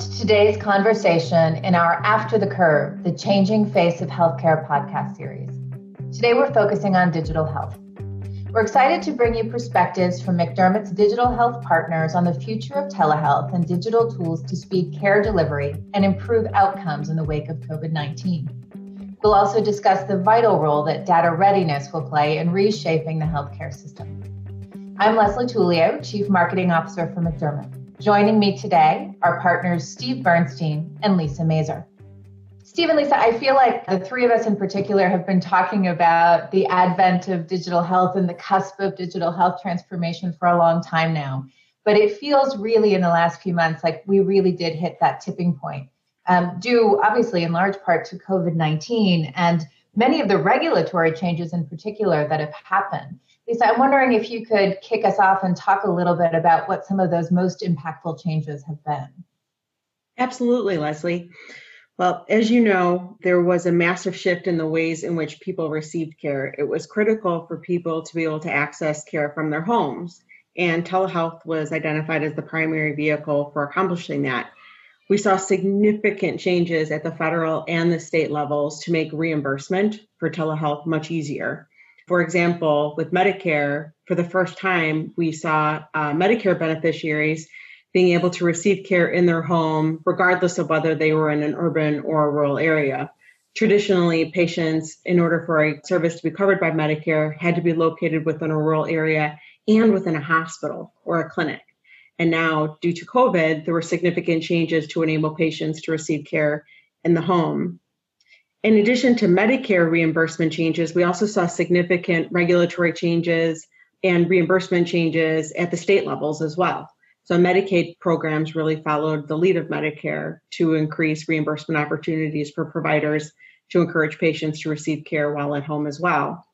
to today's conversation in our After the Curve, the Changing Face of Healthcare podcast series. Today we're focusing on digital health. We're excited to bring you perspectives from McDermott's digital health partners on the future of telehealth and digital tools to speed care delivery and improve outcomes in the wake of COVID 19. We'll also discuss the vital role that data readiness will play in reshaping the healthcare system. I'm Leslie Tullio, Chief Marketing Officer for McDermott. Joining me today are partners Steve Bernstein and Lisa Mazur. Steve and Lisa, I feel like the three of us in particular have been talking about the advent of digital health and the cusp of digital health transformation for a long time now. But it feels really in the last few months like we really did hit that tipping point, um, due obviously in large part to COVID 19 and many of the regulatory changes in particular that have happened. Lisa, I'm wondering if you could kick us off and talk a little bit about what some of those most impactful changes have been. Absolutely, Leslie. Well, as you know, there was a massive shift in the ways in which people received care. It was critical for people to be able to access care from their homes, and telehealth was identified as the primary vehicle for accomplishing that. We saw significant changes at the federal and the state levels to make reimbursement for telehealth much easier. For example, with Medicare, for the first time, we saw uh, Medicare beneficiaries being able to receive care in their home, regardless of whether they were in an urban or a rural area. Traditionally, patients, in order for a service to be covered by Medicare, had to be located within a rural area and within a hospital or a clinic. And now, due to COVID, there were significant changes to enable patients to receive care in the home. In addition to Medicare reimbursement changes, we also saw significant regulatory changes and reimbursement changes at the state levels as well. So, Medicaid programs really followed the lead of Medicare to increase reimbursement opportunities for providers to encourage patients to receive care while at home as well.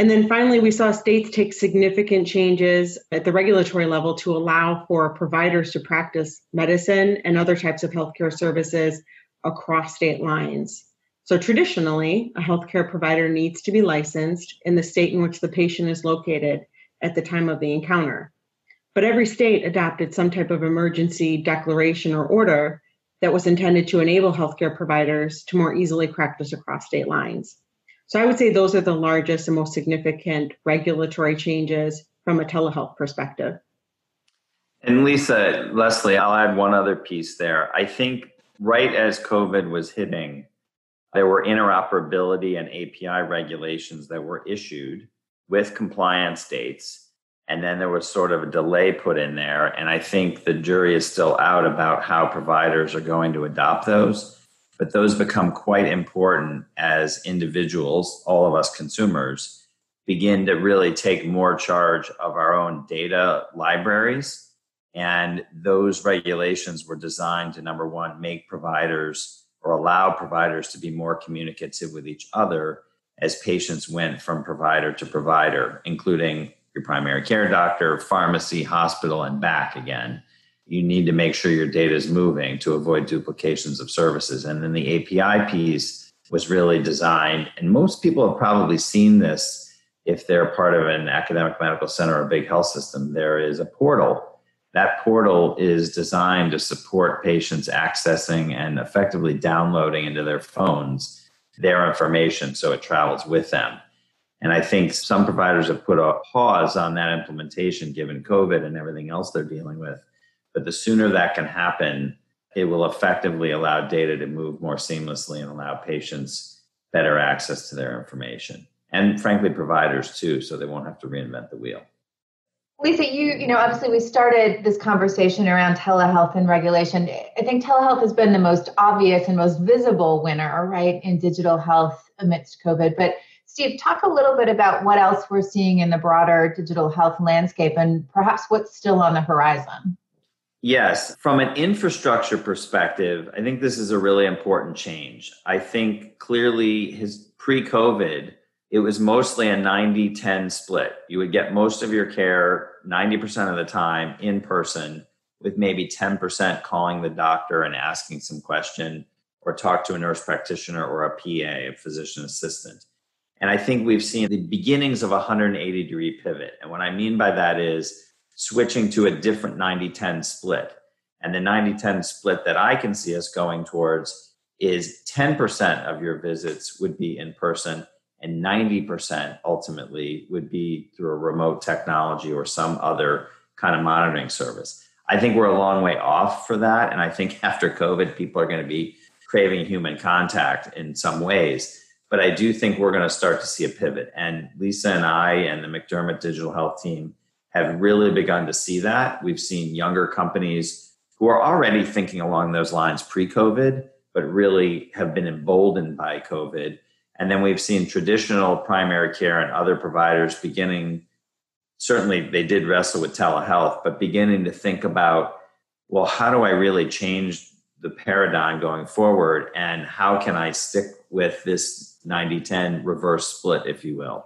And then finally, we saw states take significant changes at the regulatory level to allow for providers to practice medicine and other types of healthcare services across state lines. So, traditionally, a healthcare provider needs to be licensed in the state in which the patient is located at the time of the encounter. But every state adopted some type of emergency declaration or order that was intended to enable healthcare providers to more easily practice across state lines. So, I would say those are the largest and most significant regulatory changes from a telehealth perspective. And Lisa, Leslie, I'll add one other piece there. I think right as COVID was hitting, there were interoperability and API regulations that were issued with compliance dates. And then there was sort of a delay put in there. And I think the jury is still out about how providers are going to adopt those. But those become quite important as individuals, all of us consumers, begin to really take more charge of our own data libraries. And those regulations were designed to, number one, make providers or allow providers to be more communicative with each other as patients went from provider to provider, including your primary care doctor, pharmacy, hospital, and back again. You need to make sure your data is moving to avoid duplications of services. And then the API piece was really designed, and most people have probably seen this if they're part of an academic medical center or a big health system. There is a portal that portal is designed to support patients accessing and effectively downloading into their phones their information so it travels with them. And I think some providers have put a pause on that implementation given COVID and everything else they're dealing with. But the sooner that can happen, it will effectively allow data to move more seamlessly and allow patients better access to their information. And frankly, providers too, so they won't have to reinvent the wheel. Lisa, you you know obviously we started this conversation around telehealth and regulation. I think telehealth has been the most obvious and most visible winner, right, in digital health amidst COVID. But Steve, talk a little bit about what else we're seeing in the broader digital health landscape and perhaps what's still on the horizon. Yes, from an infrastructure perspective, I think this is a really important change. I think clearly his pre-COVID it was mostly a 90 10 split. You would get most of your care 90% of the time in person, with maybe 10% calling the doctor and asking some question or talk to a nurse practitioner or a PA, a physician assistant. And I think we've seen the beginnings of a 180 degree pivot. And what I mean by that is switching to a different 90 10 split. And the 90 10 split that I can see us going towards is 10% of your visits would be in person and 90% ultimately would be through a remote technology or some other kind of monitoring service. I think we're a long way off for that. And I think after COVID, people are going to be craving human contact in some ways. But I do think we're going to start to see a pivot. And Lisa and I and the McDermott Digital Health team have really begun to see that. We've seen younger companies who are already thinking along those lines pre COVID, but really have been emboldened by COVID and then we've seen traditional primary care and other providers beginning, certainly they did wrestle with telehealth, but beginning to think about, well, how do I really change the paradigm going forward? And how can I stick with this 90 10 reverse split, if you will?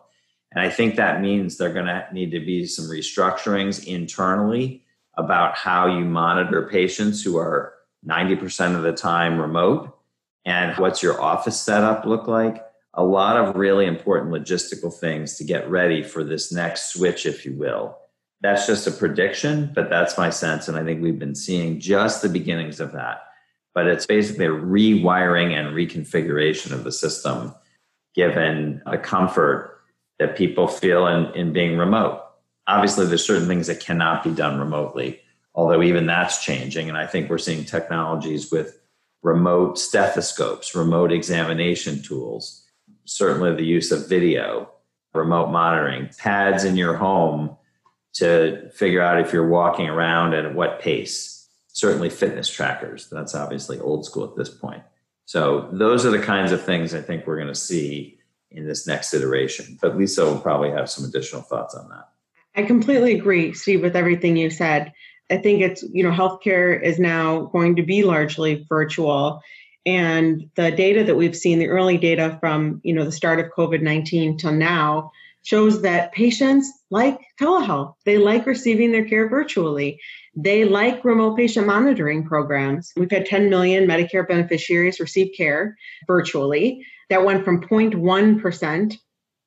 And I think that means they're going to need to be some restructurings internally about how you monitor patients who are 90% of the time remote and what's your office setup look like a lot of really important logistical things to get ready for this next switch, if you will. That's just a prediction, but that's my sense. And I think we've been seeing just the beginnings of that. But it's basically a rewiring and reconfiguration of the system, given the comfort that people feel in, in being remote. Obviously, there's certain things that cannot be done remotely, although even that's changing. And I think we're seeing technologies with remote stethoscopes, remote examination tools certainly the use of video, remote monitoring, pads in your home to figure out if you're walking around and at what pace. Certainly, fitness trackers. That's obviously old school at this point. So, those are the kinds of things I think we're going to see in this next iteration. But Lisa will probably have some additional thoughts on that. I completely agree, Steve, with everything you said. I think it's, you know, healthcare is now going to be largely virtual and the data that we've seen the early data from you know the start of covid-19 till now shows that patients like telehealth they like receiving their care virtually they like remote patient monitoring programs. We've had 10 million medicare beneficiaries receive care virtually. That went from 0.1%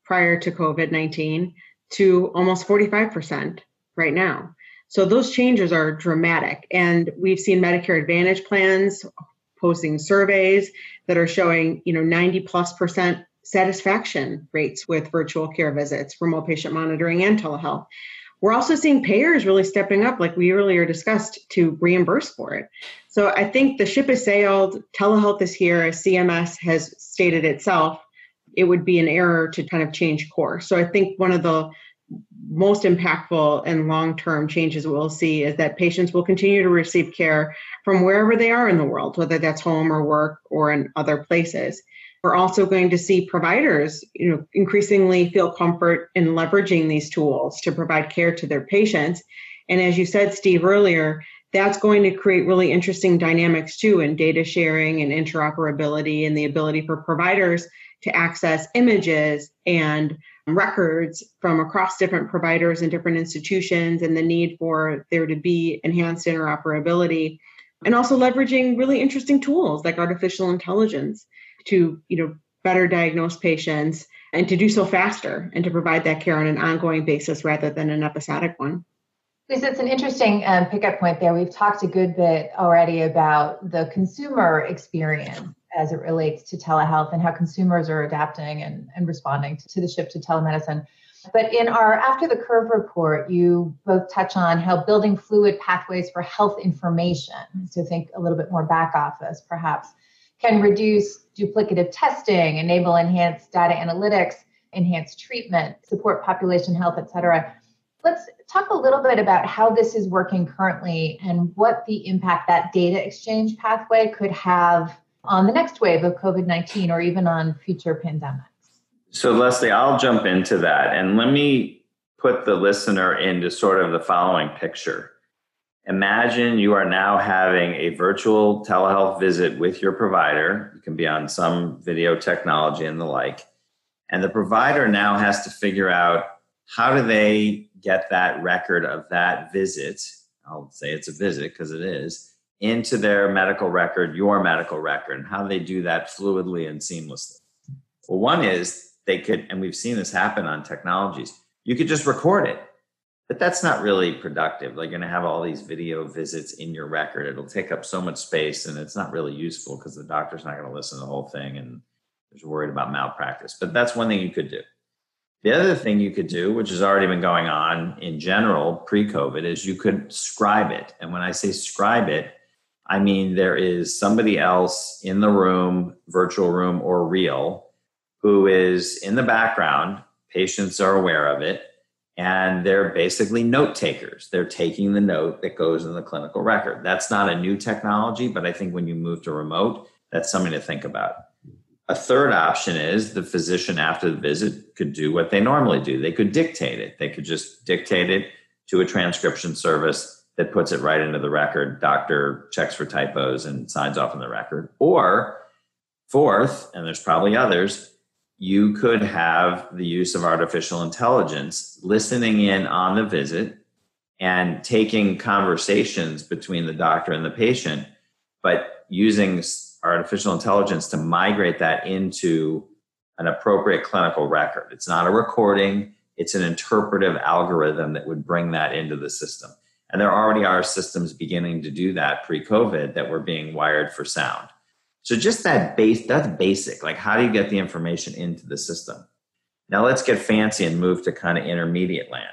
prior to covid-19 to almost 45% right now. So those changes are dramatic. And we've seen medicare advantage plans posting surveys that are showing, you know, 90 plus percent satisfaction rates with virtual care visits, remote patient monitoring, and telehealth. We're also seeing payers really stepping up, like we earlier discussed, to reimburse for it. So I think the ship has sailed. Telehealth is here, as CMS has stated itself. It would be an error to kind of change course. So I think one of the most impactful and long term changes we'll see is that patients will continue to receive care from wherever they are in the world, whether that's home or work or in other places. We're also going to see providers, you know, increasingly feel comfort in leveraging these tools to provide care to their patients. And as you said, Steve, earlier, that's going to create really interesting dynamics too in data sharing and interoperability and the ability for providers to access images and records from across different providers and different institutions and the need for there to be enhanced interoperability and also leveraging really interesting tools like artificial intelligence to you know better diagnose patients and to do so faster and to provide that care on an ongoing basis rather than an episodic one Lisa, it's an interesting um, pickup point there. We've talked a good bit already about the consumer experience as it relates to telehealth and how consumers are adapting and, and responding to the shift to telemedicine. But in our After the Curve report, you both touch on how building fluid pathways for health information, so think a little bit more back office perhaps, can reduce duplicative testing, enable enhanced data analytics, enhance treatment, support population health, et cetera. Let's talk a little bit about how this is working currently and what the impact that data exchange pathway could have on the next wave of COVID 19 or even on future pandemics? So, Leslie, I'll jump into that and let me put the listener into sort of the following picture. Imagine you are now having a virtual telehealth visit with your provider. You can be on some video technology and the like. And the provider now has to figure out how do they get that record of that visit. I'll say it's a visit because it is into their medical record, your medical record, and how they do that fluidly and seamlessly. Well, one is they could, and we've seen this happen on technologies, you could just record it. But that's not really productive. Like you're going to have all these video visits in your record. It'll take up so much space and it's not really useful because the doctor's not going to listen to the whole thing and there's worried about malpractice. But that's one thing you could do. The other thing you could do, which has already been going on in general pre COVID, is you could scribe it. And when I say scribe it, I mean there is somebody else in the room, virtual room or real, who is in the background. Patients are aware of it and they're basically note takers. They're taking the note that goes in the clinical record. That's not a new technology, but I think when you move to remote, that's something to think about. A third option is the physician after the visit could do what they normally do. They could dictate it. They could just dictate it to a transcription service that puts it right into the record. Doctor checks for typos and signs off on the record. Or fourth, and there's probably others, you could have the use of artificial intelligence listening in on the visit and taking conversations between the doctor and the patient, but using artificial intelligence to migrate that into an appropriate clinical record. It's not a recording, it's an interpretive algorithm that would bring that into the system. And there already are systems beginning to do that pre COVID that were being wired for sound. So just that base, that's basic. Like, how do you get the information into the system? Now let's get fancy and move to kind of intermediate land.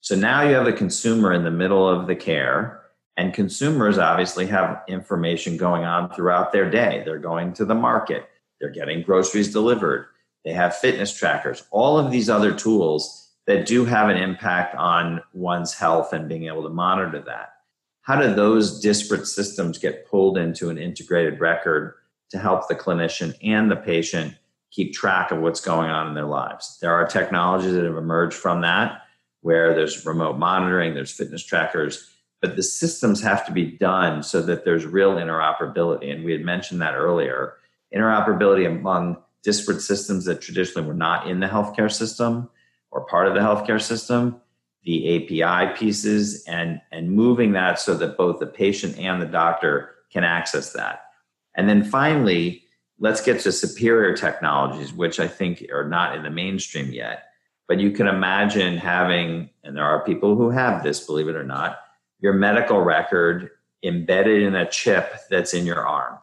So now you have the consumer in the middle of the care, and consumers obviously have information going on throughout their day. They're going to the market, they're getting groceries delivered, they have fitness trackers, all of these other tools that do have an impact on one's health and being able to monitor that. How do those disparate systems get pulled into an integrated record to help the clinician and the patient keep track of what's going on in their lives. There are technologies that have emerged from that where there's remote monitoring, there's fitness trackers, but the systems have to be done so that there's real interoperability. And we had mentioned that earlier interoperability among disparate systems that traditionally were not in the healthcare system or part of the healthcare system, the API pieces, and, and moving that so that both the patient and the doctor can access that. And then finally, let's get to superior technologies, which I think are not in the mainstream yet. But you can imagine having, and there are people who have this, believe it or not, your medical record embedded in a chip that's in your arm.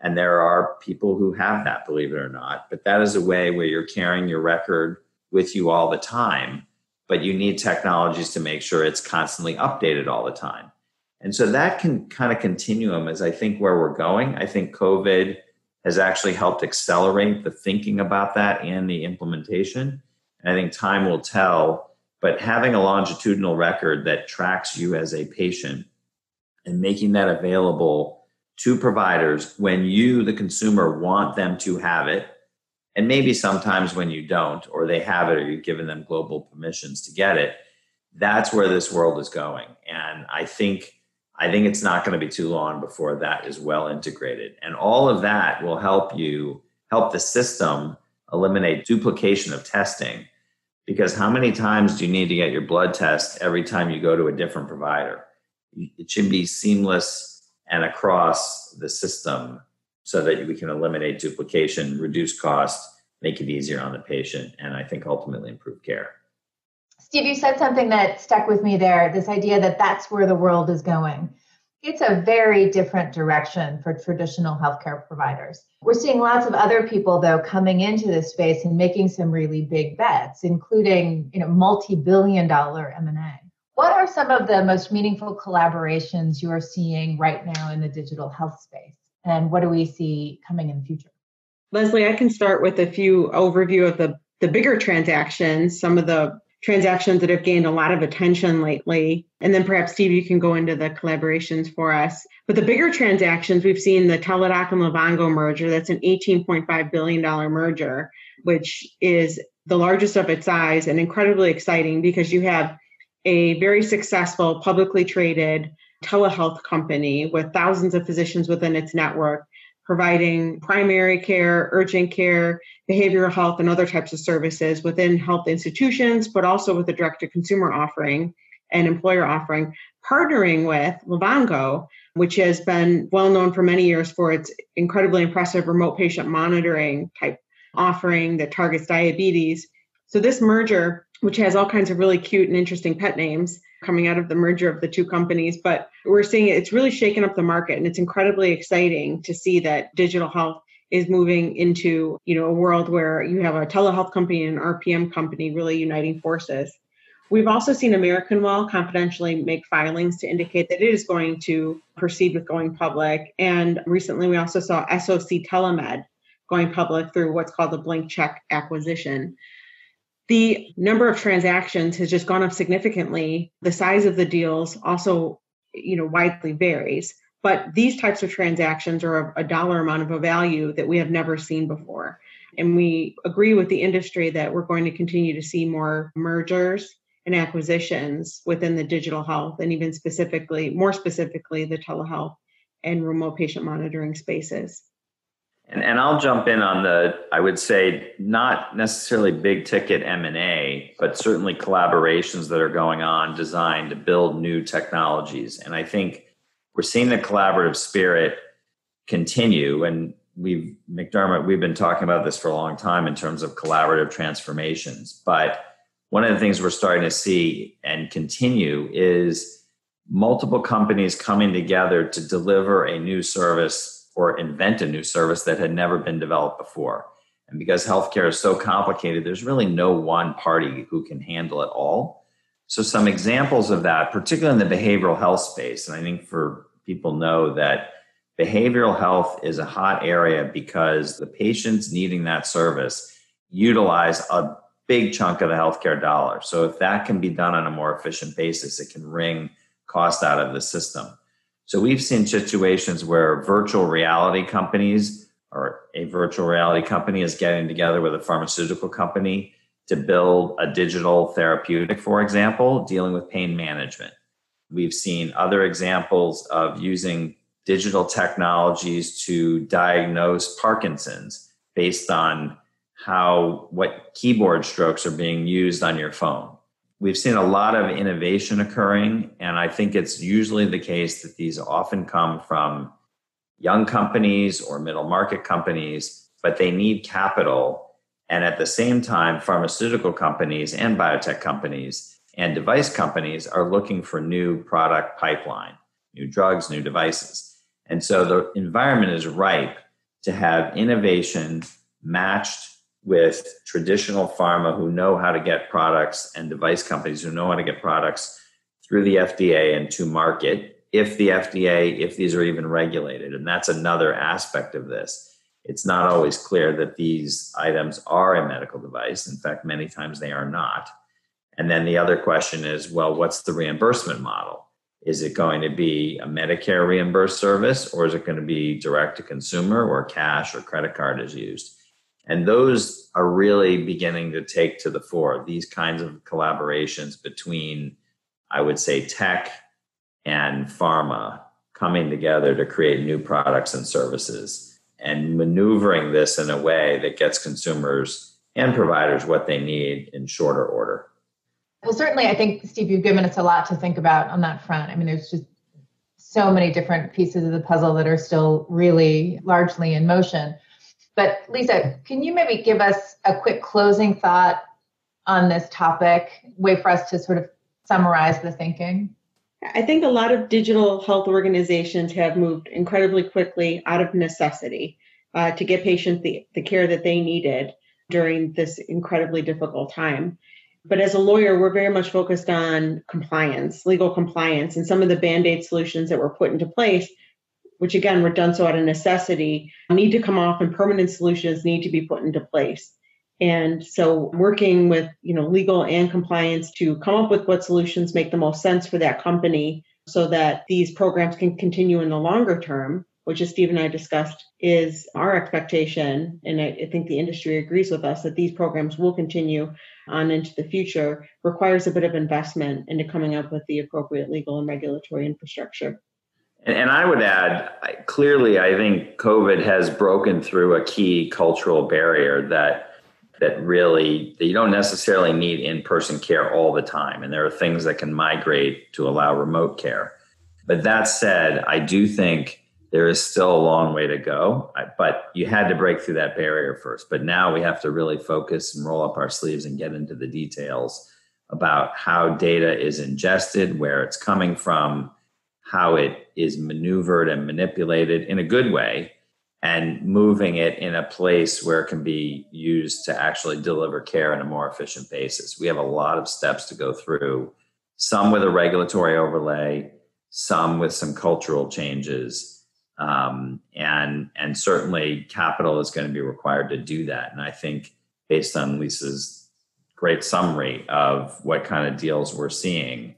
And there are people who have that, believe it or not. But that is a way where you're carrying your record with you all the time. But you need technologies to make sure it's constantly updated all the time. And so that can kind of continuum is I think where we're going. I think COVID has actually helped accelerate the thinking about that and the implementation. And I think time will tell. But having a longitudinal record that tracks you as a patient and making that available to providers when you, the consumer, want them to have it, and maybe sometimes when you don't, or they have it, or you've given them global permissions to get it, that's where this world is going. And I think I think it's not going to be too long before that is well integrated. And all of that will help you help the system eliminate duplication of testing. Because how many times do you need to get your blood test every time you go to a different provider? It should be seamless and across the system so that we can eliminate duplication, reduce cost, make it easier on the patient, and I think ultimately improve care. Steve, you said something that stuck with me there this idea that that's where the world is going. It's a very different direction for traditional healthcare providers. We're seeing lots of other people though coming into this space and making some really big bets, including, you know, multi-billion dollar M&A. What are some of the most meaningful collaborations you are seeing right now in the digital health space? And what do we see coming in the future? Leslie, I can start with a few overview of the the bigger transactions, some of the transactions that have gained a lot of attention lately. And then perhaps, Steve, you can go into the collaborations for us. But the bigger transactions, we've seen the Teladoc and Livongo merger. That's an $18.5 billion merger, which is the largest of its size and incredibly exciting because you have a very successful publicly traded telehealth company with thousands of physicians within its network providing primary care, urgent care, behavioral health, and other types of services within health institutions, but also with a direct to consumer offering and employer offering, partnering with Livongo, which has been well known for many years for its incredibly impressive remote patient monitoring type offering that targets diabetes. So, this merger which has all kinds of really cute and interesting pet names coming out of the merger of the two companies. But we're seeing it, it's really shaken up the market and it's incredibly exciting to see that digital health is moving into you know a world where you have a telehealth company and an RPM company really uniting forces. We've also seen American Well confidentially make filings to indicate that it is going to proceed with going public. And recently we also saw SOC Telemed going public through what's called the blank Check acquisition. The number of transactions has just gone up significantly. The size of the deals also, you know, widely varies. But these types of transactions are a dollar amount of a value that we have never seen before. And we agree with the industry that we're going to continue to see more mergers and acquisitions within the digital health and even specifically, more specifically, the telehealth and remote patient monitoring spaces. And, and I'll jump in on the, I would say, not necessarily big ticket M&A, but certainly collaborations that are going on designed to build new technologies. And I think we're seeing the collaborative spirit continue and we've mcdermott we've been talking about this for a long time in terms of collaborative transformations but one of the things we're starting to see and continue is multiple companies coming together to deliver a new service or invent a new service that had never been developed before and because healthcare is so complicated there's really no one party who can handle it all so, some examples of that, particularly in the behavioral health space, and I think for people know that behavioral health is a hot area because the patients needing that service utilize a big chunk of the healthcare dollar. So, if that can be done on a more efficient basis, it can wring cost out of the system. So, we've seen situations where virtual reality companies or a virtual reality company is getting together with a pharmaceutical company to build a digital therapeutic, for example, dealing with pain management. We've seen other examples of using digital technologies to diagnose Parkinson's based on how what keyboard strokes are being used on your phone. We've seen a lot of innovation occurring, and I think it's usually the case that these often come from young companies or middle market companies, but they need capital and at the same time, pharmaceutical companies and biotech companies and device companies are looking for new product pipeline, new drugs, new devices. And so the environment is ripe to have innovation matched with traditional pharma who know how to get products and device companies who know how to get products through the FDA and to market if the FDA, if these are even regulated. And that's another aspect of this it's not always clear that these items are a medical device. In fact, many times they are not. And then the other question is well, what's the reimbursement model? Is it going to be a Medicare reimbursed service or is it going to be direct to consumer where cash or credit card is used? And those are really beginning to take to the fore these kinds of collaborations between, I would say, tech and pharma coming together to create new products and services and maneuvering this in a way that gets consumers and providers what they need in shorter order. Well, certainly, I think, Steve, you've given us a lot to think about on that front. I mean, there's just so many different pieces of the puzzle that are still really largely in motion. But, Lisa, can you maybe give us a quick closing thought on this topic, way for us to sort of summarize the thinking? I think a lot of digital health organizations have moved incredibly quickly out of necessity uh, to get patients the, the care that they needed during this incredibly difficult time. But as a lawyer, we're very much focused on compliance, legal compliance, and some of the band aid solutions that were put into place, which again were done so out of necessity, need to come off and permanent solutions need to be put into place. And so working with, you know, legal and compliance to come up with what solutions make the most sense for that company so that these programs can continue in the longer term, which as Steve and I discussed is our expectation. And I, I think the industry agrees with us that these programs will continue on into the future, requires a bit of investment into coming up with the appropriate legal and regulatory infrastructure. And, and I would add, clearly, I think COVID has broken through a key cultural barrier that that really that you don't necessarily need in-person care all the time. And there are things that can migrate to allow remote care. But that said i do think there is still a long way to go, but you had to break through that barrier first. But now we have to really focus and roll up our sleeves and get into the details about how data is ingested, where it's coming from, how it is maneuvered and manipulated in a good way, and moving it in a place where it can be used to actually deliver care on a more efficient basis. We have a lot of steps to go through, some with a regulatory overlay, some with some cultural changes um, and and certainly capital is going to be required to do that. And I think based on Lisa's great summary of what kind of deals we're seeing,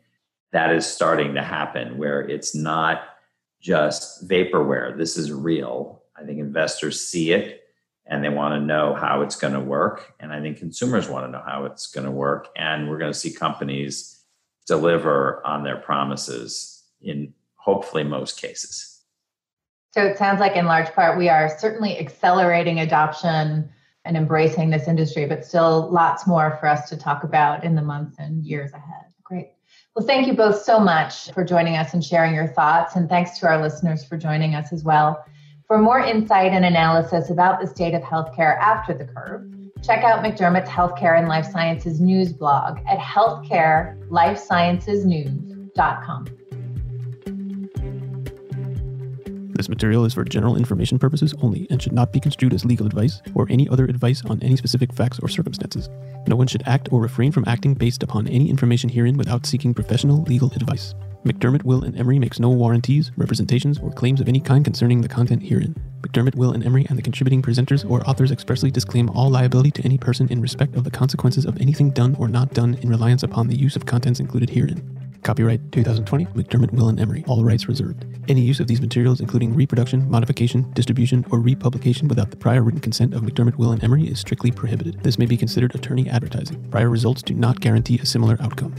that is starting to happen where it's not just vaporware. This is real. I think investors see it and they want to know how it's going to work. And I think consumers want to know how it's going to work. And we're going to see companies deliver on their promises in hopefully most cases. So it sounds like, in large part, we are certainly accelerating adoption and embracing this industry, but still lots more for us to talk about in the months and years ahead. Well, thank you both so much for joining us and sharing your thoughts. And thanks to our listeners for joining us as well. For more insight and analysis about the state of healthcare after the curve, check out McDermott's Healthcare and Life Sciences News blog at healthcarelifesciencesnews.com. This material is for general information purposes only and should not be construed as legal advice or any other advice on any specific facts or circumstances. No one should act or refrain from acting based upon any information herein without seeking professional legal advice. McDermott, Will, and Emery makes no warranties, representations, or claims of any kind concerning the content herein. McDermott, Will, and Emery and the contributing presenters or authors expressly disclaim all liability to any person in respect of the consequences of anything done or not done in reliance upon the use of contents included herein. Copyright 2020, McDermott, Will, and Emery, all rights reserved. Any use of these materials, including reproduction, modification, distribution, or republication without the prior written consent of McDermott, Will, and Emery is strictly prohibited. This may be considered attorney advertising. Prior results do not guarantee a similar outcome.